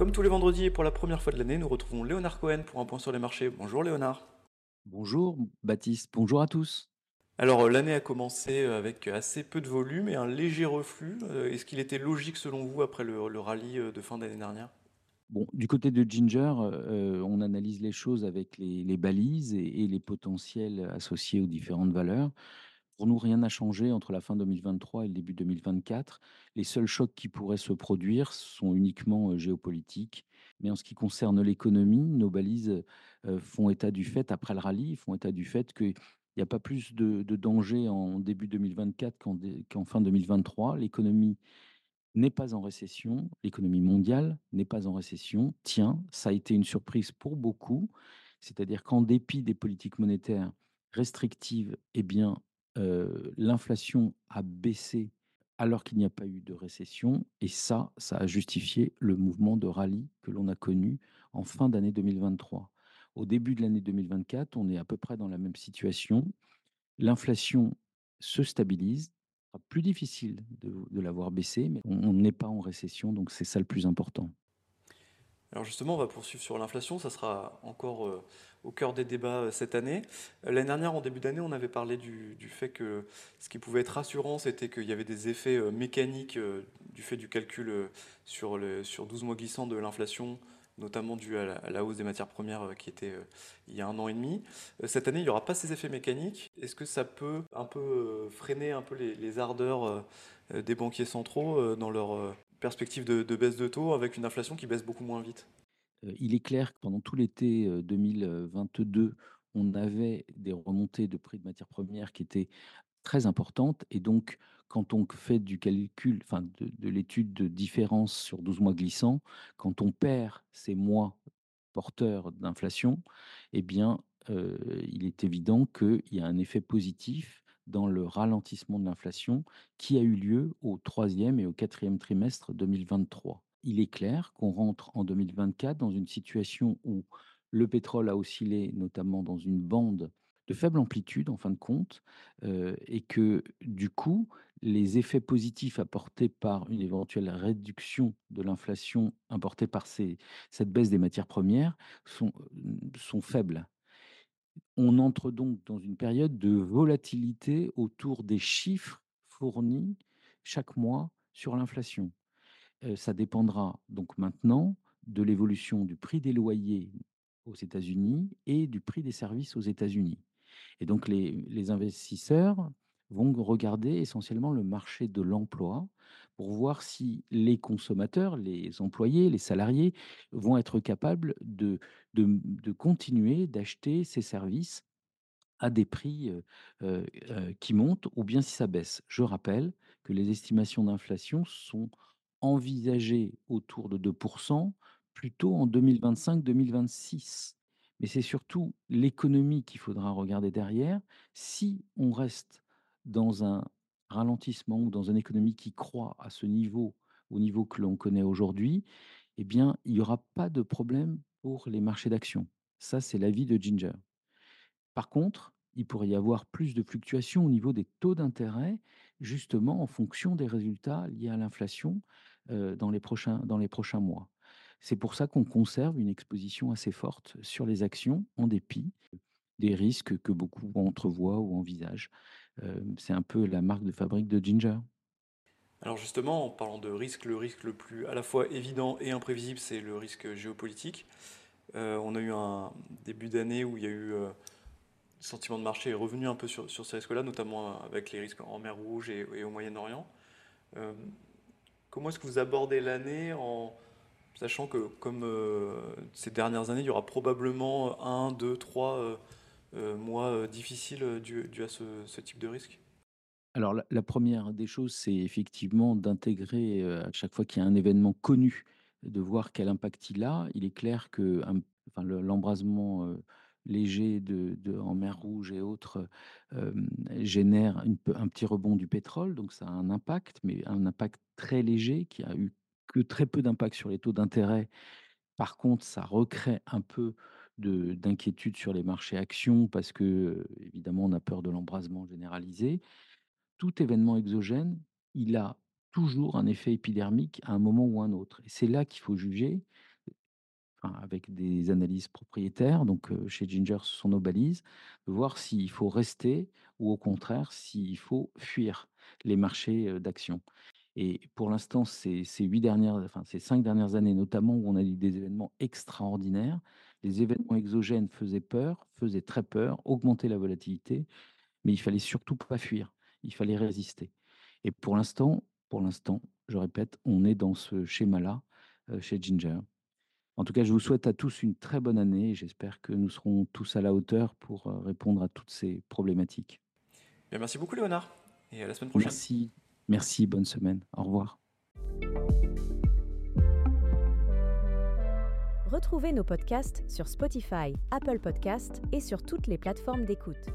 Comme tous les vendredis et pour la première fois de l'année, nous retrouvons Léonard Cohen pour un point sur les marchés. Bonjour Léonard. Bonjour Baptiste, bonjour à tous. Alors euh, l'année a commencé euh, avec assez peu de volume et un léger reflux. Euh, est-ce qu'il était logique selon vous après le, rallye de fin d'année dernière? Bon, du côté de Ginger, on analyse les choses avec les, balises et, les potentiels associés aux différentes valeurs. Pour nous, rien n'a changé entre la fin 2023 et le début 2024. Les seuls chocs qui pourraient se produire sont uniquement géopolitiques. Mais en ce qui concerne l'économie, nos balises font état du fait, après le rallye, font état du fait qu'il n'y a pas plus de, danger en début 2024 qu'en fin 2023. L'économie n'est pas en récession, l'économie mondiale n'est pas en récession. Tiens, ça a été une surprise pour beaucoup. C'est-à-dire qu'en dépit des politiques monétaires restrictives, eh bien, l'inflation a baissé alors qu'il n'y a pas eu de récession. Et ça, ça a justifié le mouvement de rallye que l'on a connu en fin d'année 2023. Au début de l'année 2024, on est à peu près dans la même situation. L'inflation se stabilise. Plus difficile de, de la voir baisser, mais on n'est pas en récession, donc c'est ça le plus important. Alors justement, on va poursuivre sur l'inflation, ça sera encore euh, au cœur des débats euh, cette année. Euh, l'année dernière, en début d'année, on avait parlé du, fait que ce qui pouvait être rassurant, c'était qu'il y avait des effets mécaniques du fait du calcul sur, le, sur 12 mois glissants de l'inflation, notamment dû à la, hausse des matières premières qui était il y a un an et demi. Cette année, il n'y aura pas ces effets mécaniques. Est-ce que ça peut un peu freiner un peu les ardeurs des banquiers centraux dans leur perspective de, baisse de taux avec une inflation qui baisse beaucoup moins vite euh, Il est clair que pendant tout l'été 2022, euh, on avait des remontées de prix de matières premières qui étaient très importantes. Et donc, quand on fait du calcul, enfin de, l'étude de différence sur 12 mois glissants, quand on perd ces mois porteurs d'inflation, eh bien, euh, il est évident qu'il y a un effet positif dans le ralentissement de l'inflation qui a eu lieu au troisième et au quatrième trimestre 2023. Il est clair qu'on rentre en 2024 dans une situation où le pétrole a oscillé notamment dans une bande de faible amplitude en fin de compte, euh, et que du coup, les effets positifs apportés par une éventuelle réduction de l'inflation importée par cette baisse des matières premières sont, sont faibles. On entre donc dans une période de volatilité autour des chiffres fournis chaque mois sur l'inflation. Ça dépendra donc maintenant de l'évolution du prix des loyers aux États-Unis et du prix des services aux États-Unis. Et donc les investisseurs vont regarder essentiellement le marché de l'emploi pour voir si les consommateurs, les employés, les salariés vont être capables de, de, continuer d'acheter ces services à des prix qui montent ou bien si ça baisse. Je rappelle que les estimations d'inflation sont envisagées autour de 2%, plutôt en 2025-2026. Mais c'est surtout l'économie qu'il faudra regarder derrière. Si on reste dans un ralentissement ou dans une économie qui croît à ce niveau, au niveau que l'on connaît aujourd'hui, eh bien, il n'y aura pas de problème pour les marchés d'actions. Ça, c'est l'avis de Ginger. Par contre, il pourrait y avoir plus de fluctuations au niveau des taux d'intérêt, justement en fonction des résultats liés à l'inflation dans les prochains mois. C'est pour ça qu'on conserve une exposition assez forte sur les actions en dépit des risques que beaucoup entrevoient ou envisagent. C'est un peu la marque de fabrique de Ginger. Alors justement, en parlant de risque, le risque le plus à la fois évident et imprévisible, c'est le risque géopolitique. On a eu un début d'année où il y a eu le sentiment de marché est revenu un peu sur, ces risques-là, notamment avec les risques en mer Rouge et, au Moyen-Orient. comment est-ce que vous abordez l'année en sachant que comme ces dernières années, il y aura probablement un, deux, trois mois euh, difficiles euh, dû, à ce, type de risque? Alors, la, première des choses, c'est effectivement d'intégrer à chaque fois qu'il y a un événement connu, de voir quel impact il a. Il est clair que l'embrasement léger en mer Rouge et autres génère un petit rebond du pétrole, donc ça a un impact, mais un impact très léger qui a eu que très peu d'impact sur les taux d'intérêt. Par contre, ça recrée un peu d'inquiétude sur les marchés actions parce que, évidemment, on a peur de l'embrasement généralisé. Tout événement exogène, il a toujours un effet épidermique à un moment ou un autre. Et c'est là qu'il faut juger avec des analyses propriétaires, donc chez Ginger, ce sont nos balises, de voir s'il faut rester ou au contraire s'il faut fuir les marchés d'actions. Et pour l'instant, ces, ces, enfin, ces cinq dernières années notamment, où on a eu des événements extraordinaires, les événements exogènes faisaient peur, faisaient très peur, augmentaient la volatilité, mais il fallait surtout pas fuir, il fallait résister. Et pour l'instant, pour l'instant, je répète, on est dans ce schéma-là chez Ginger. En tout cas, je vous souhaite à tous une très bonne année et j'espère que nous serons tous à la hauteur pour répondre à toutes ces problématiques. Bien, merci beaucoup Léonard et à la semaine prochaine. Merci, merci, bonne semaine. Au revoir. Retrouvez nos podcasts sur Spotify, Apple Podcasts et sur toutes les plateformes d'écoute.